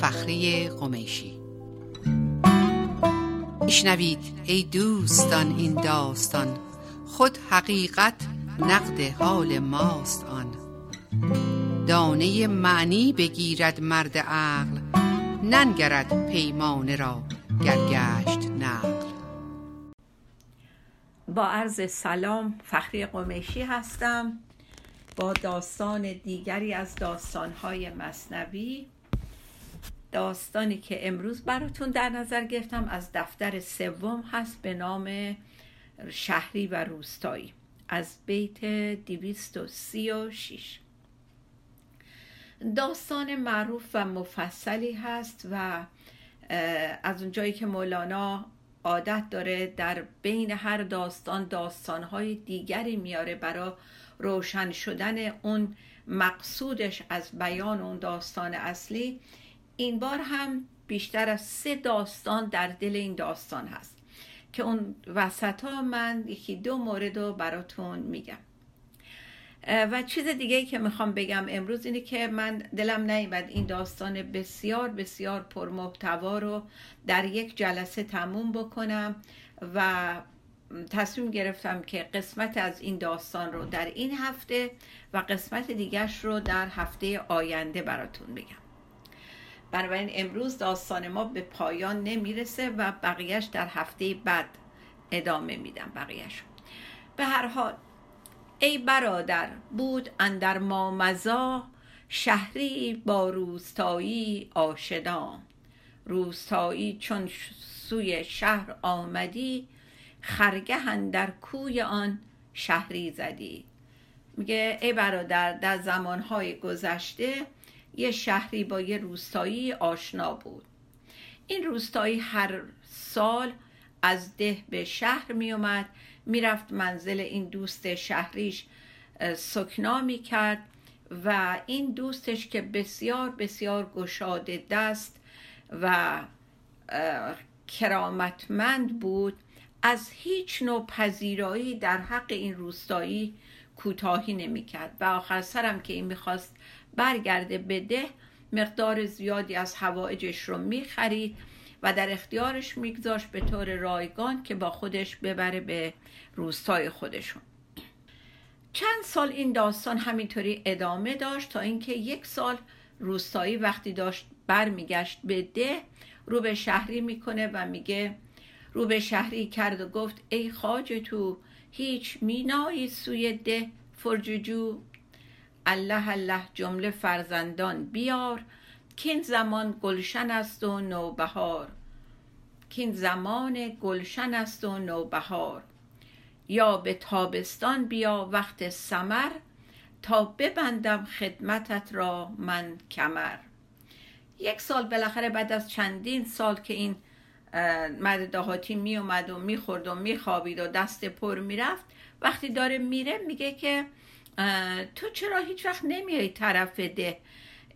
فخری قمیشی. میشنوید ای دوستان این داستان خود حقیقت نقد حال ماست آن. دانه معنی بگیرد مرد عقل ننگرد پیمانه را گرگشت نقل. با عرض سلام فخری قمیشی هستم. با داستان دیگری از داستانهای مصنوی داستانی که امروز براتون در نظر گرفتم از دفتر سوم هست به نام شهری و روستایی. از بیت 236 داستان معروف و مفصلی هست و از اونجایی که مولانا عادت داره در بین هر داستان داستانهای دیگری میاره برای روشن شدن اون مقصودش از بیان اون داستان اصلی این بار هم بیشتر از سه داستان در دل این داستان هست که اون وسط ها من یکی دو مورد رو براتون میگم. و چیز دیگه که می‌خوام بگم امروز اینه که من دلم نیمد این داستان بسیار بسیار پرمحتوا رو در یک جلسه تموم بکنم و تصمیم گرفتم که قسمت از این داستان رو در این هفته و قسمت دیگرش رو در هفته آینده براتون بگم. بنابراین امروز داستان ما به پایان نمی‌رسه و بقیهش در هفته بعد ادامه میدم بقیهش به هر حال ای برادر بود اندر مامزا شهری با روستایی آشدام روستایی چون سوی شهر آمدی خرگه در کوی آن شهری زدی. میگه ای برادر در زمانهای گذشته یه شهری با یه روستایی آشنا بود. این روستایی هر سال از ده به شهر می اومد. می‌رفت منزل این دوست شهریش سکنا می کرد و این دوستش که بسیار بسیار گشاده دست و کرامتمند بود از هیچ نوع پذیرایی در حق این روستایی کوتاهی نمی‌کرد و آخر سرم که این می‌خواست برگرده بده مقدار زیادی از هوایجش رو می‌خرید و در اختیارش میگذاشت به طور رایگان که با خودش ببره به روستای خودشون. چند سال این داستان همینطوری ادامه داشت تا اینکه یک سال روستایی وقتی داشت برمیگشت به ده رو به شهری می‌کنه و میگه رو به شهری کرد و گفت ای خاج تو هیچ مینایی سوی ده فرججو الله الله جمله فرزندان بیار کین زمان گلشن است و نوبهار. کین زمان گلشن است و نوبهار. یا به تابستان بیا وقت سمر تا ببندم خدمتت را من کمر. یک سال بالاخره بعد از چندین سال که این مرد دهاتی می اومد و می‌خورد و میخوابید و دست پر می‌رفت وقتی داره میره میگه که تو چرا هیچ وقت نمیای طرف ده؟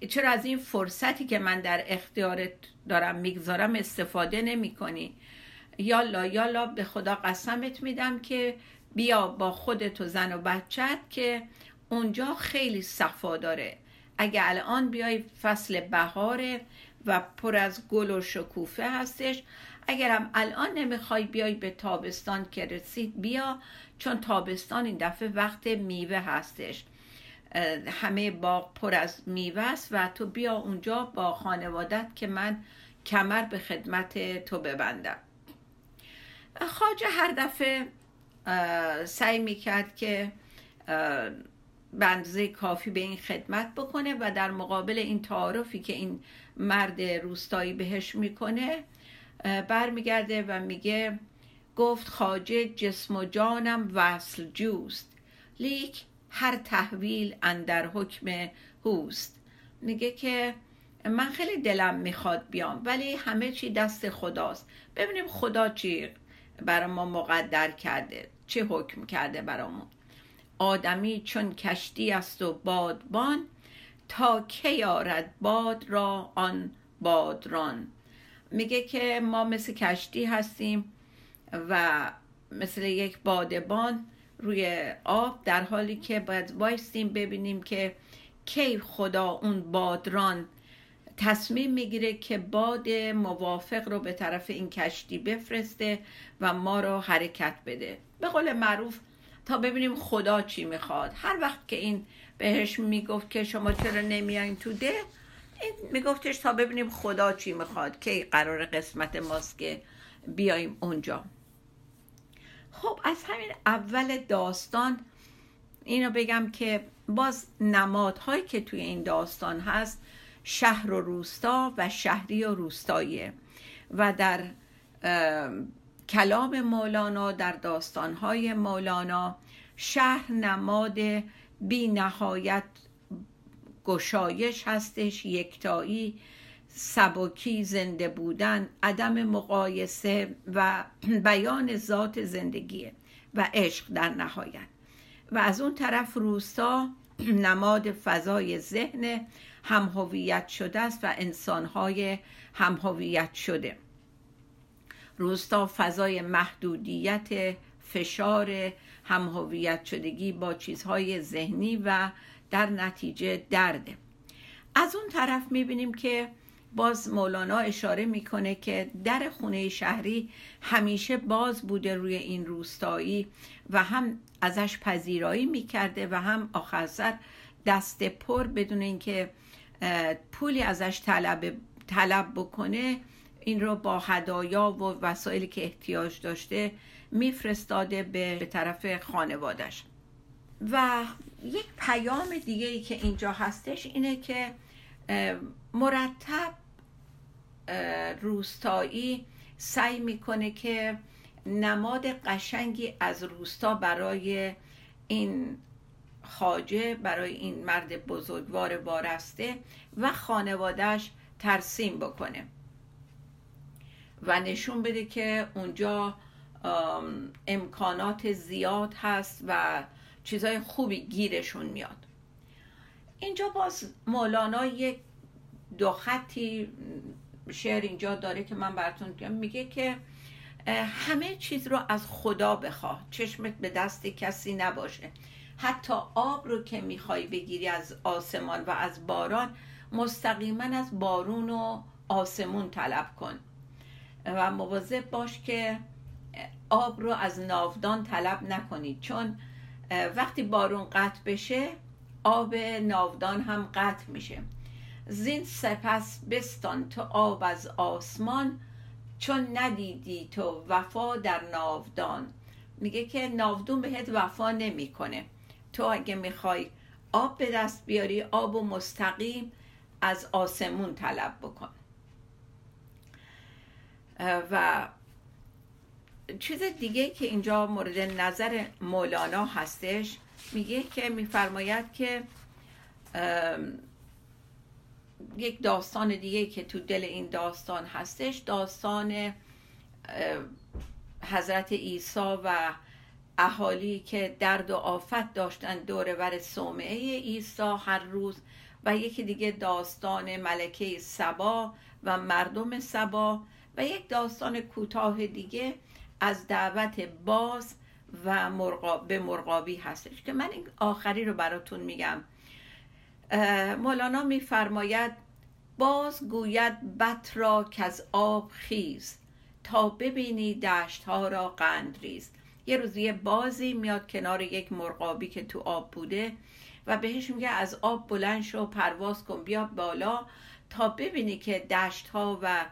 چرا از این فرصتی که من در اختیارت دارم می‌گذارم استفاده نمی کنی یالا یالا به خدا قسمت میدم که بیا با خودت و زن و بچت که اونجا خیلی صفا داره. اگه الان بیای فصل بهاره و پر از گل و شکوفه هستش اگرم الان نمی‌خوای بیای به تابستان که رسید بیا چون تابستان این دفعه وقت میوه هستش. همه باغ پر از میوه است و تو بیا اونجا با خانوادت که من کمر به خدمت تو ببندم. خاجه هر دفعه سعی می‌کرد که بنزه کافی به این خدمت بکنه و در مقابل این تعارفی که این مرد روستایی بهش می‌کنه برمیگرده و میگه گفت خاجه جسم و جانم وصل جوست. لیک هر تحویل اندر حکم هوست میگه که من خیلی دلم می‌خواد بیام ولی همه چی دست خداست. ببینیم خدا چی برای ما مقدر کرده چه حکم کرده برامون آدمی چون کشتی است و بادبان تا که یارد باد را آن بادران. میگه که ما مثل کشتی هستیم و مثل یک بادبان روی آب در حالی که باید وایستیم ببینیم که کی خدا اون بادران تصمیم می‌گیره که باد موافق رو به طرف این کشتی بفرسته و ما رو حرکت بده. به قول معروف تا ببینیم خدا چی می‌خواد. هر وقت که این بهش می‌گفت که شما چرا نمیاین تو ده میگفتش تا ببینیم خدا چی می‌خواد که قرار قسمت ماست که بیایم اونجا. خب از همین اول داستان اینو بگم که باز نمادهایی که توی این داستان هست شهر و روستا و شهری و روستاییه و در کلام مولانا در داستانهای مولانا شهر نماد بی نهایت گشایش هستش یکتایی سبکی زنده بودن عدم مقایسه و بیان ذات زندگیه و عشق در نهایت. و از اون طرف روستا نماد فضای ذهن همهویت شده است و انسانهای همهویت شده. روستا فضای محدودیت فشار همهویت شدگی با چیزهای ذهنی و در نتیجه درده از اون طرف می‌بینیم که باز مولانا اشاره می‌کنه که در خونه شهری همیشه باز بوده روی این روستایی و هم ازش پذیرایی می‌کرده و هم آخر دست پر بدون اینکه پولی ازش طلب, طلب بکنه این رو با هدایا و وسایلی که احتیاج داشته میفرستاده به طرف خانوادش و یک پیام دیگه ای که اینجا هستش اینه که مرتب روستایی سعی می‌کنه که نماد قشنگی از روستا برای این خاجه برای این مرد بزرگوار وارسته و خانوادهش ترسیم بکنه و نشون بده که اونجا امکانات زیاد هست و چیزای خوبی گیرشون میاد. اینجا باز مولانا یک دو خطی شعر اینجا داره که من براتون میگه که همه چیز رو از خدا بخواه. چشمت به دست کسی نباشه. حتی آب رو که می‌خوای بگیری از آسمان و از باران مستقیما از بارون و آسمون طلب کن. و مواظب باش که آب رو از ناودان طلب نکنید چون وقتی بارون قطع بشه آب ناودان هم قطع میشه. زین سپس بستان تو آب از آسمان چون ندیدی تو وفا در ناودان. میگه که ناودون بهت وفا نمی‌کنه. تو اگه می‌خوای آب به دست بیاری آب و مستقیم از آسمون طلب بکن. و چیز دیگه که اینجا مورد نظر مولانا هستش میگه که میفرماید که یک داستان دیگه که تو دل این داستان هستش داستان حضرت عیسی و اهالی که درد و آفت داشتن دورور صومعه عیسی هر روز و یکی دیگه داستان ملکه سبا و مردم سبا و یک داستان کوتاه دیگه از دعوت باز و به مرغابی هستش که من این آخری رو براتون میگم. مولانا میفرماید باز گوید بط را که از آب خیز تا ببینی دشت ها را قند ریز. یه روز یه بازی میاد کنار یک مرغابی که تو آب بوده و بهش میگه از آب بلند شو پرواز کن بیا بالا تا ببینی که دشت ها و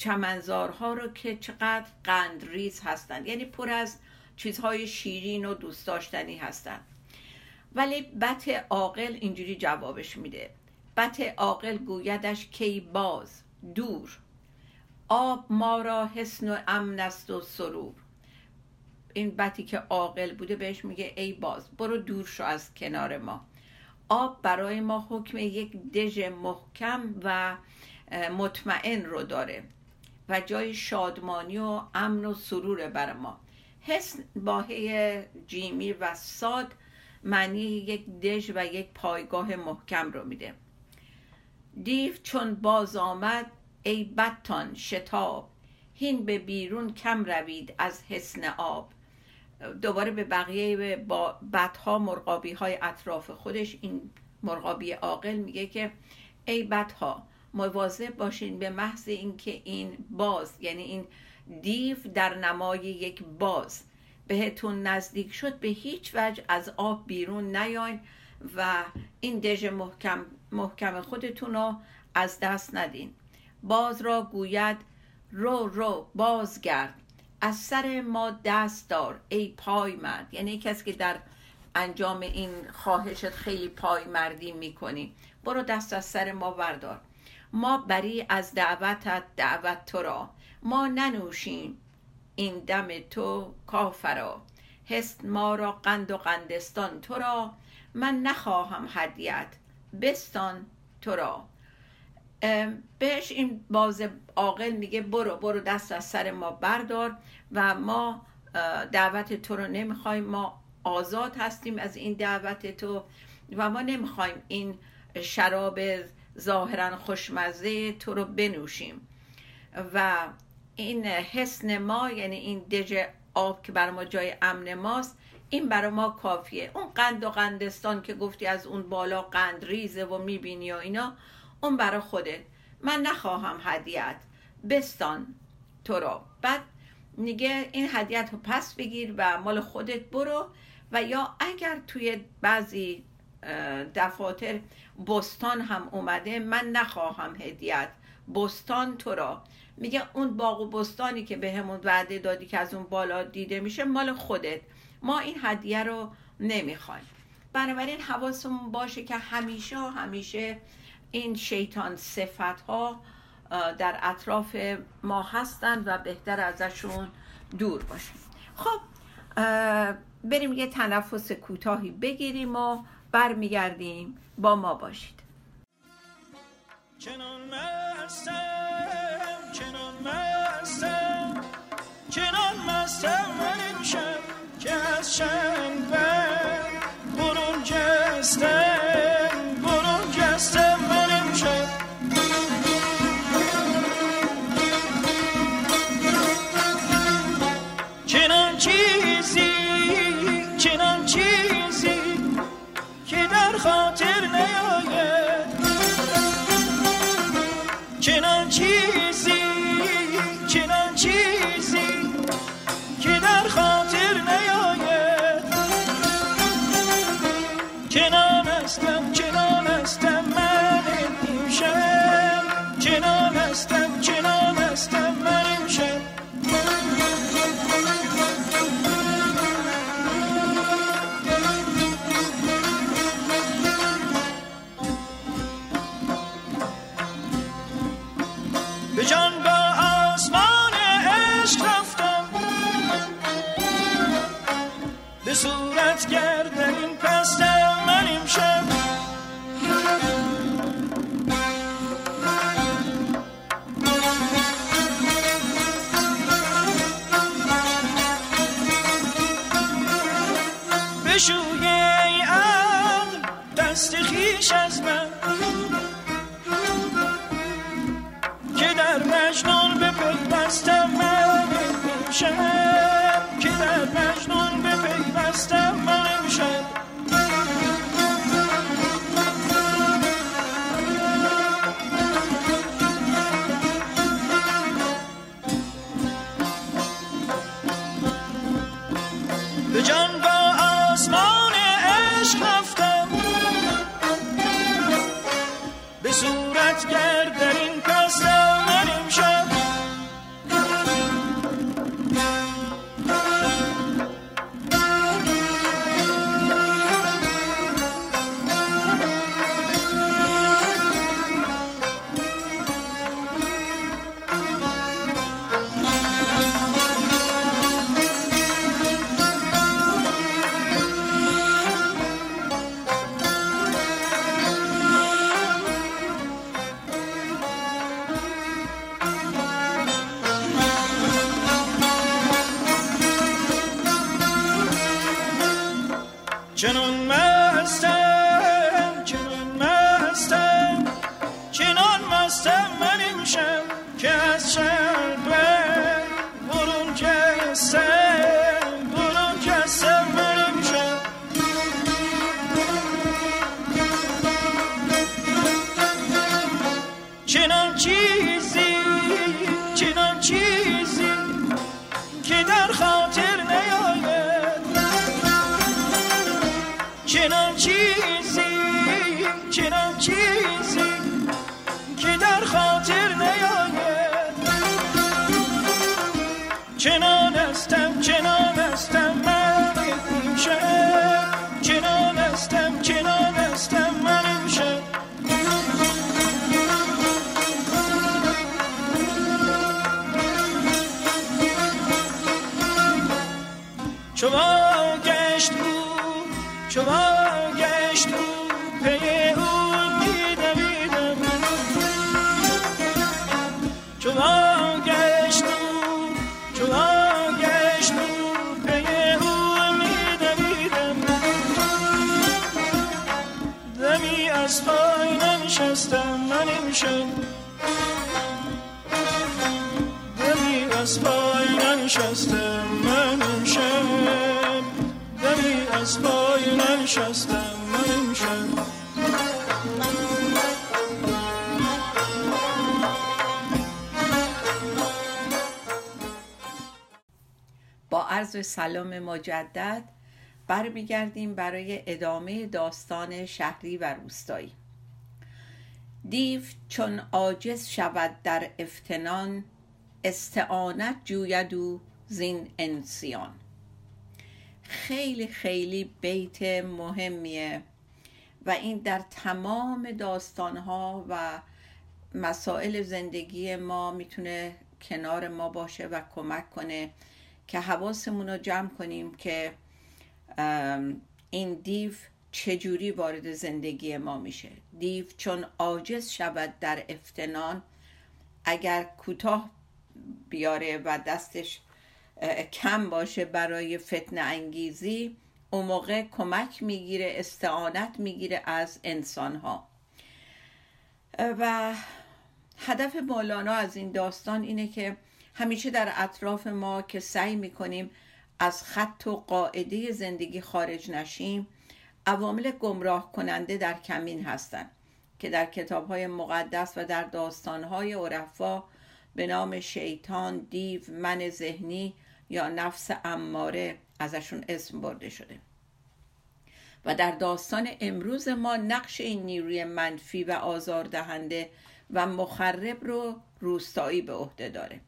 چمنزارها رو که چقدر قندریز هستند. یعنی پر از چیزهای شیرین و دوست داشتنی هستند. ولی بت عاقل اینجوری جوابش میده. بت عاقل گویدش کی باز دور. آب ما را حسن و امن است و سرور. این بتی که عاقل بوده بهش میگه ای باز برو دور شو از کنار ما. آب برای ما حکم یک دژ محکم و مطمئن رو داره. و جای شادمانی و امن و سرور بر ما. حسن باهی جیمی و ساد معنی یک دژ و یک پایگاه محکم رو میده. دیو چون باز آمد ای بدتان شتاب هین به بیرون کم روید از حسن آب دوباره به بقیه با بدها مرغابی های اطراف خودش این مرغابی عاقل میگه که ای بدها مواظب باشین به محض اینکه این باز یعنی این دیو در نمای یک باز بهتون نزدیک شد به هیچ وجه از آب بیرون نیاین و این دژ محکم, محکم خودتون رو از دست ندین. باز را گوید رو رو بازگرد. از سر ما دست دار ای پای مرد. یعنی کسی که در انجام این خواهشت خیلی پای مردی می‌کنی. برو دست از سر ما بردار ما بری از دعوتت دعوت تو را. ما ننوشیم این دم تو کافرا هست ما را قند و قندستان تو را. من نخواهم هدیت بستان تو را. بهش این باز عاقل میگه برو برو دست از سر ما بردار و ما دعوت تو رو نمی‌خوایم. ما آزاد هستیم از این دعوت تو و ما نمی‌خوایم این شراب ظاهرا خوشمزه تو رو بنوشیم. و این حسن ما یعنی این دژ آب که بر ما جای امن ماست این برای ما کافیه. اون قند و قندستان که گفتی از اون بالا قند ریزه و می‌بینی و اینا اون برای خودت. من نخواهم هدیت. بستان تو رو. بعد میگه این هدیت رو پس بگیر و مال خودت برو و یا اگر توی بعضی دفاتر بستان هم اومده من نخواهم هدیت. بستان تو را. میگه اون باغ و بستانی که به همون وعده دادی که از اون بالا دیده میشه مال خودت. ما این هدیه رو نمی‌خوایم. بنابراین حواسمون باشه که همیشه همیشه این شیطان صفت ها در اطراف ما هستند و بهتر ازشون دور باشیم. خب بریم یه تنفس کوتاهی بگیریم و برمیگردیم. با ما باشید. چنان مستم چنان مستم چنان مستم من که از چند به چنان مستم با عرض سلام مجدد برمیگردیم برای ادامه داستان شهری و روستایی. دیو چون عاجز شود در افتنان استعانت جوید او زین انسیان. خیلی خیلی بیت مهمیه و این در تمام داستانها و مسائل زندگی ما می‌تونه کنار ما باشه و کمک کنه که حواسمون رو جمع کنیم که این دیو چجوری وارد زندگی ما میشه. دیو چون عاجز شود در افتنان اگر کوتاه بیاره و دستش کم باشه برای فتنه انگیزی اون موقع کمک می‌گیره استعانت می‌گیره از انسان ها و هدف مولانا از این داستان اینه که همیشه در اطراف ما که سعی می‌کنیم از خط و قاعده زندگی خارج نشیم عوامل گمراه کننده در کمین هستند که در کتاب های مقدس و در داستان های عرفا به نام شیطان، دیو، من ذهنی یا نفس اماره ازشون اسم برده شده. و در داستان امروز ما نقش این نیروی منفی و آزاردهنده و مخرب رو روستایی به عهده داره.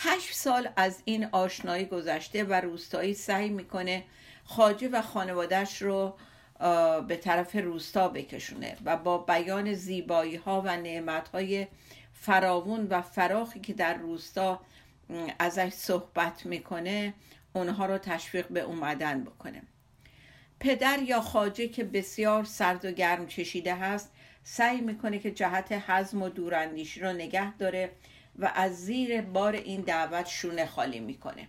هشت سال از این آشنایی گذشته و روستایی سعی می‌کنه خاجه و خانوادش رو به طرف روستا بکشونه و با بیان زیبایی ها و نعمت های فراوون و فراخی که در روستا ازش صحبت می‌کنه اونها رو تشویق به اومدن بکنه. پدر یا خاجه که بسیار سرد و گرم چشیده هست سعی می‌کنه که جهت حزم و دوراندیشی رو نگه داره و از زیر بار این دعوت شونه خالی می‌کنه.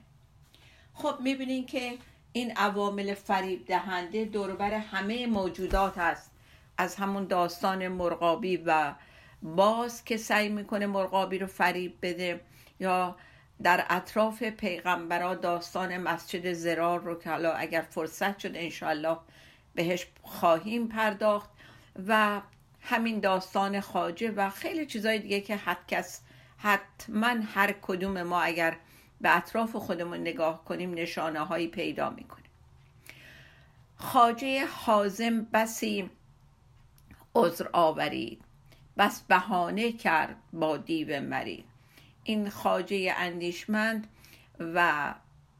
خب می‌بینین که این عوامل فریب دهنده دوربر همه موجودات هست از همون داستان مرغابی و باز که سعی می‌کنه مرغابی رو فریب بده یا در اطراف پیغمبرا داستان مسجد زرار رو که اگر فرصت شد انشالله بهش خواهیم پرداخت و همین داستان خاجه و خیلی چیزای دیگه که حد کس حتما هر کدوم ما اگر به اطراف خودمون نگاه کنیم نشانه هایی پیدا می‌کنیم. خاجه حازم بسی عذر آورید بس بهانه کرد با دیو مرید این خاجه اندیشمند و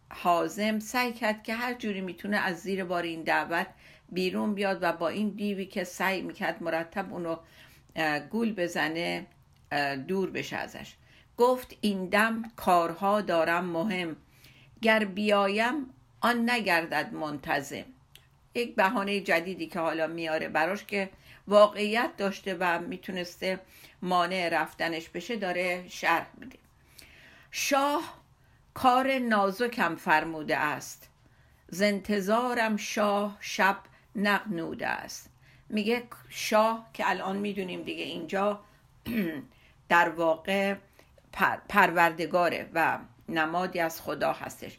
حازم سعی کرد که هر جوری می‌تونه از زیر بار این دعوت بیرون بیاد و با این دیوی که سعی می‌کرد مرتب اونو گول بزنه دور بشه ازش. گفت این دم کارها دارم مهم. گر بیایم آن نگردد منتظم. یک بهانه جدیدی که حالا میاره براش که واقعیت داشته و می‌تونسته مانع رفتنش بشه داره شرح میده. شاه کار نازکم فرموده است. زنتظارم شاه شب نقنوده است. میگه شاه که الان می‌دونیم دیگه اینجا در واقع پروردگاره و نمادی از خدا هستش.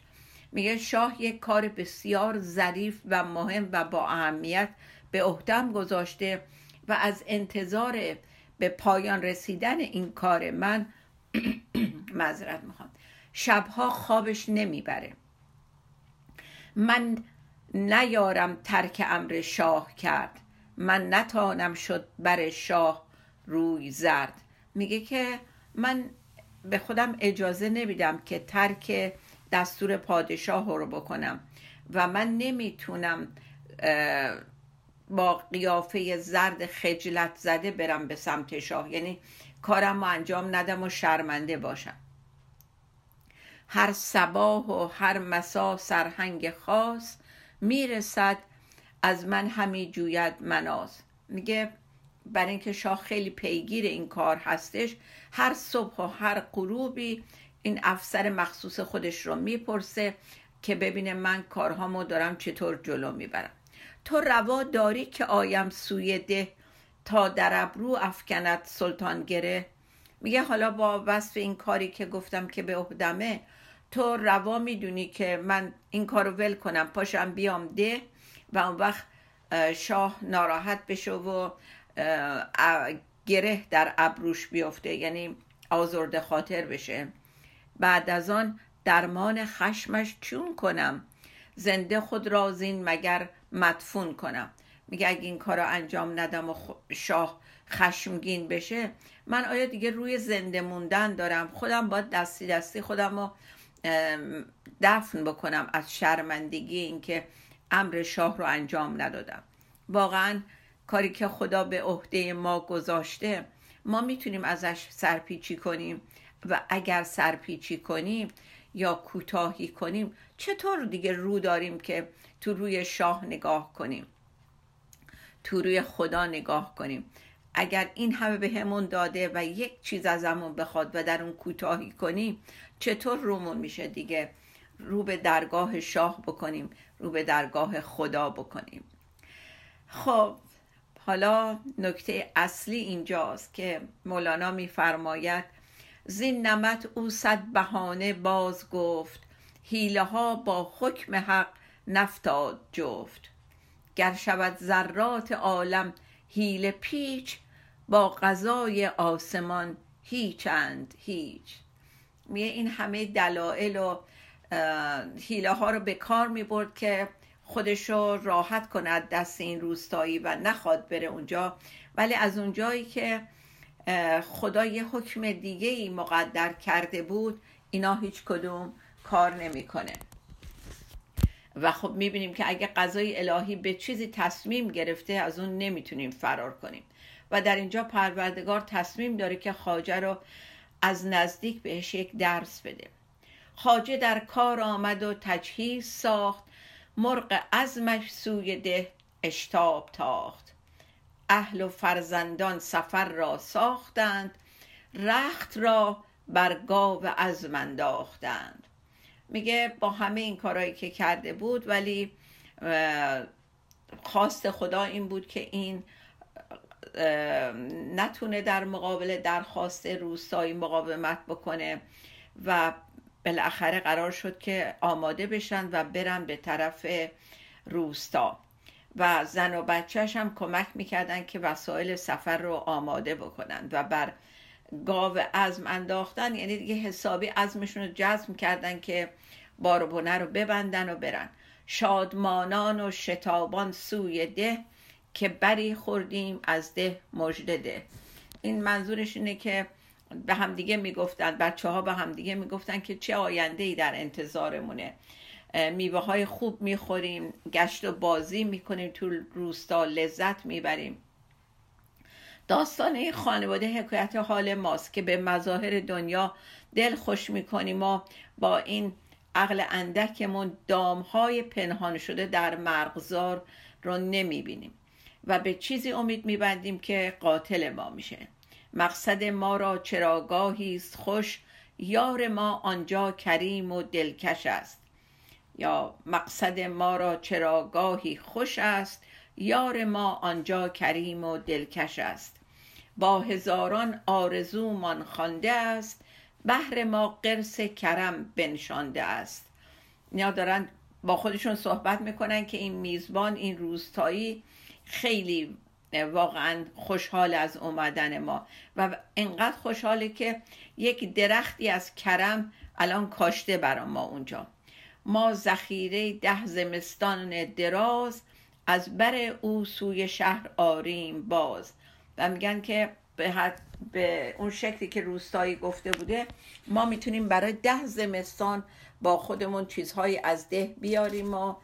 میگه شاه یک کار بسیار ظریف و مهم و با اهمیت به عهدم گذاشته و از انتظار به پایان رسیدن این کار من معذرت می‌خوام. شبها خوابش نمی‌بره. من نیارم ترک امر شاه کرد. من نتانم شد بر شاه روی زرد. میگه که من به خودم اجازه نمیدم که ترک دستور پادشاه رو بکنم و من نمی‌تونم با قیافه زرد خجلت زده برم به سمت شاه. یعنی کارم رو انجام ندم و شرمنده باشم. هر سباه و هر مسا سرهنگ خاص می‌رسد از من همی جوید مناز. میگه برای اینکه شاه خیلی پیگیر این کار هستش هر صبح و هر غروبی این افسر مخصوص خودش رو می‌پرسه که ببینه من کارهامو دارم چطور جلو می‌برم. تو روا داری که آیم سوی ده تا در ابرو افکند سلطان گره؟ میگه حالا با وصف این کاری که گفتم که به عهدمه تو روا می‌دونی که من این کارو ول کنم پاشم بیام ده و اون وقت شاه ناراحت بشه و گره در ابروش بیفته یعنی آزرده خاطر بشه. بعد از آن درمان خشمش چون کنم؟ زنده خود را زین مگر مدفون کنم؟ میگه اگه این کار رو انجام ندم و شاه خشمگین بشه من آیا دیگه روی زنده موندن دارم؟ خودم باید دستی دستی خودم رو دفن بکنم از شرمندگی اینکه امر شاه رو انجام ندادم. واقعا کاری که خدا به عهده ما گذاشته ما می‌تونیم ازش سرپیچی کنیم. و اگر سرپیچی کنیم یا کوتاهی کنیم چطور دیگه رو داریم که تو روی شاه نگاه کنیم؟ تو روی خدا نگاه کنیم. اگر این همه به همون داده و یک چیز از همون بخواد و در اون کوتاهی کنیم چطور رومون میشه دیگه؟ رو به درگاه شاه بکنیم رو به درگاه خدا بکنیم. خب حالا نکته اصلی اینجاست که مولانا میفرماید زین نمت او صد بهانه باز گفت حیله ها با حکم حق نفتاد جفت. گر شود ذرات عالم حیله پیچ با قضای آسمان هیچند هیچ. میه این همه دلایل و حیله ها رو به کار می برد که خودش رو راحت کند دست این روستایی و نخواد بره اونجا. ولی از اونجایی که خدا یه حکم دیگه ای مقدر کرده بود اینا هیچ کدوم کار نمی‌کنه. و خب می‌بینیم که اگه قضای الهی به چیزی تصمیم گرفته از اون نمی‌تونیم فرار کنیم. و در اینجا پروردگار تصمیم داره که خاجه رو از نزدیک بهش یک درس بده. خاجه در کار آمد و تجهیز ساخت مرغ ازمش سوی ده اشتاب تاخت. اهل و فرزندان سفر را ساختند رخت را بر گاو ازم انداختند. میگه با همه این کارهایی که کرده بود ولی خواست خدا این بود که این نتونه در مقابل درخواست روستایی مقاومت بکنه و بالاخره قرار شد که آماده بشن و برن به طرف روستا. و زن و بچهش هم کمک می‌کردن که وسایل سفر رو آماده بکنن و بر گاو ازم انداختن. یعنی دیگه حسابی ازمشون رو جزم کردن که بار و رو ببندن و برن. شادمانان و شتابان سوی ده که بری خوردیم از ده مجده ده. این منظورش اینه که به همدیگه می‌گفتن بچه ها به همدیگه می‌گفتن که چه آینده ای در انتظارمونه. میوه های خوب می‌خوریم گشت و بازی می‌کنیم تو روستا لذت می‌بریم. داستان این خانواده حکایت حال ماست که به مظاهر دنیا دل خوش می‌کنیم و با این عقل اندکمون دامهای پنهان شده در مرغزار رو نمی‌بینیم و به چیزی امید میبندیم که قاتل ما میشه. مقصد ما را چراگاهی است خوش یار ما آنجا کریم و دلکش است. یا مقصد ما را چراگاهی خوش است یار ما آنجا کریم و دلکش است. با هزاران آرزومان خوانده است بهر ما قرص کرم بنشانده است. اینا دارن با خودشون صحبت می‌کنن که این میزبان این روستایی خیلی واقعا خوشحال از اومدن ما. و انقدر خوشحاله که یک درختی از کرم الان کاشته برا ما اونجا. ما ذخیره ده زمستان دراز از بر او سوی شهر آریم باز. و میگن که به, حد به اون شکلی که روستایی گفته بوده ما می‌تونیم برای ده زمستان با خودمون چیزهایی از ده بیاریم و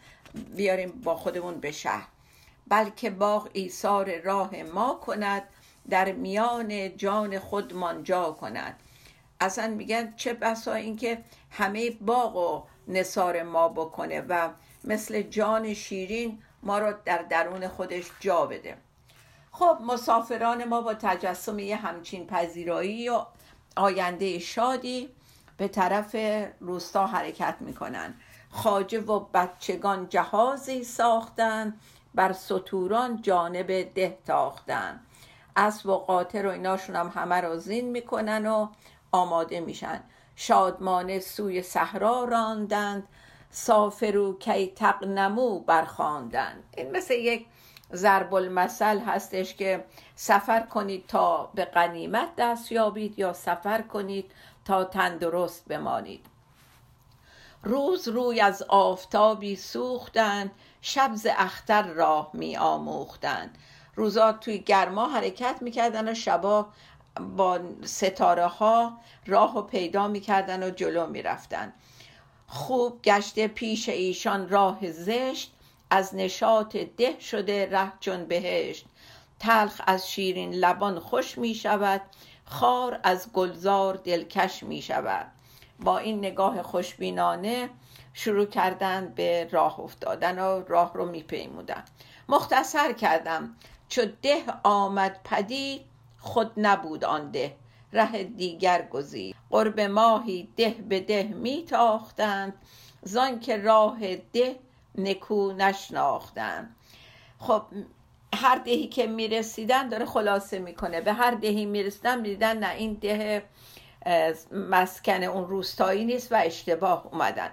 بیاریم با خودمون به شهر. بلکه باغ ایثار راه ما کند در میان جان خودمان جا کند. اصلا میگن چه بسا اینکه همه باغ و نصار ما بکنه و مثل جان شیرین ما رو در درون خودش جا بده. خب مسافران ما با تجسم یه همچین پذیرایی و آینده شادی به طرف روستا حرکت می‌کنن. خاجه و بچگان جهازی ساختن بر سطوران جانب ده تاختن. اسب و قاطر و ایناشون هم همه رو زین می‌کنن و آماده میشن. شادمانه سوی صحرا راندند. سافرو کی تقنمو برخواندند این مثل یک ضرب المثل هستش که سفر کنید تا به غنیمت دست یابید یا سفر کنید تا تندرست بمانید. روز روی از آفتابی سوختند شب ز اختر راه می آموختند. روزا توی گرما حرکت می‌کردن و شبا با ستاره ها راه و پیدا می‌کردن و جلو می‌رفتن. خوب گشته پیش ایشان راه زشت از نشاط ده شده ره چون بهشت. تلخ از شیرین لبان خوش می شود خار از گلزار دلکش می شود با این نگاه خوشبینانه شروع کردن به راه افتادن و راه رو می پیمودن مختصر کردم. چو ده آمد پدید خود نبود آن ده. ره دیگر گزید. قرب ماهی ده به ده می تاختند زان که راه ده نکو نشناختند. خب هر دهی که می‌رسیدن داره خلاصه می‌کنه. به هر دهی می‌رسیدن می‌دیدن نه این ده مسکن اون روستایی نیست و اشتباه اومدن.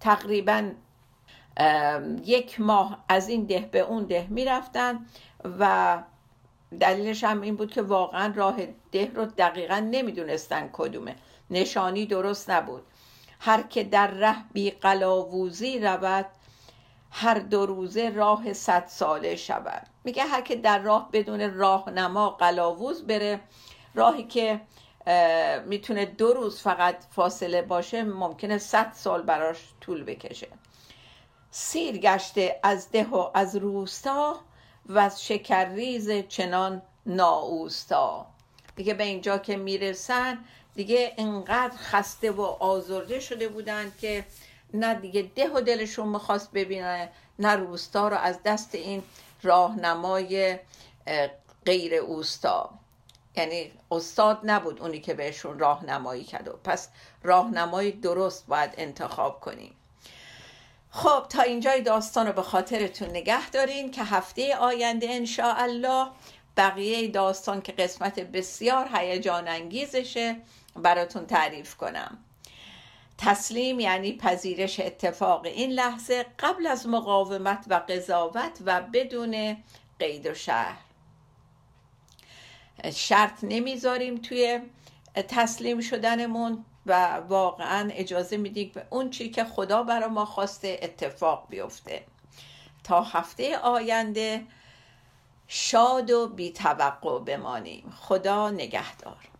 تقریبا یک ماه از این ده به اون ده می‌رفتن و دلیلش هم این بود که واقعا راه ده رو دقیقا نمی‌دونستن کدومه. نشانی درست نبود. هر که در ره بی قلاووزی رود هر دو روزه راه صد ساله شود. میگه هر که در راه بدون راهنما قلاووز بره راهی که می‌تونه دو روز فقط فاصله باشه ممکنه صد سال براش طول بکشه. سیر گشته از ده و از روستا و از شکرریز چنان ناوستا دیگه به اینجا که می‌رسن دیگه انقدر خسته و آزرده شده بودن که نه دیگه ده و دلشون می‌خواست ببینه نه روستا رو از دست این راهنمای غیر اوستا. یعنی استاد نبود اونی که بهشون راهنمایی کرد و پس راهنمای درست باید انتخاب کنیم. خب تا اینجای داستان رو به خاطرتون نگه دارین که هفته آینده الله بقیه داستان که قسمت بسیار هیجان انگیزشه براتون تعریف کنم. تسلیم یعنی پذیرش اتفاق این لحظه قبل از مقاومت و قضاوت و بدون قید و شهر شرط نمی‌ذاریم توی تسلیم شدنمون و واقعا اجازه میدیم به اون چی که خدا برای ما خواسته اتفاق بیفته. تا هفته آینده شاد و بی توقع بمانیم. خدا نگهدار.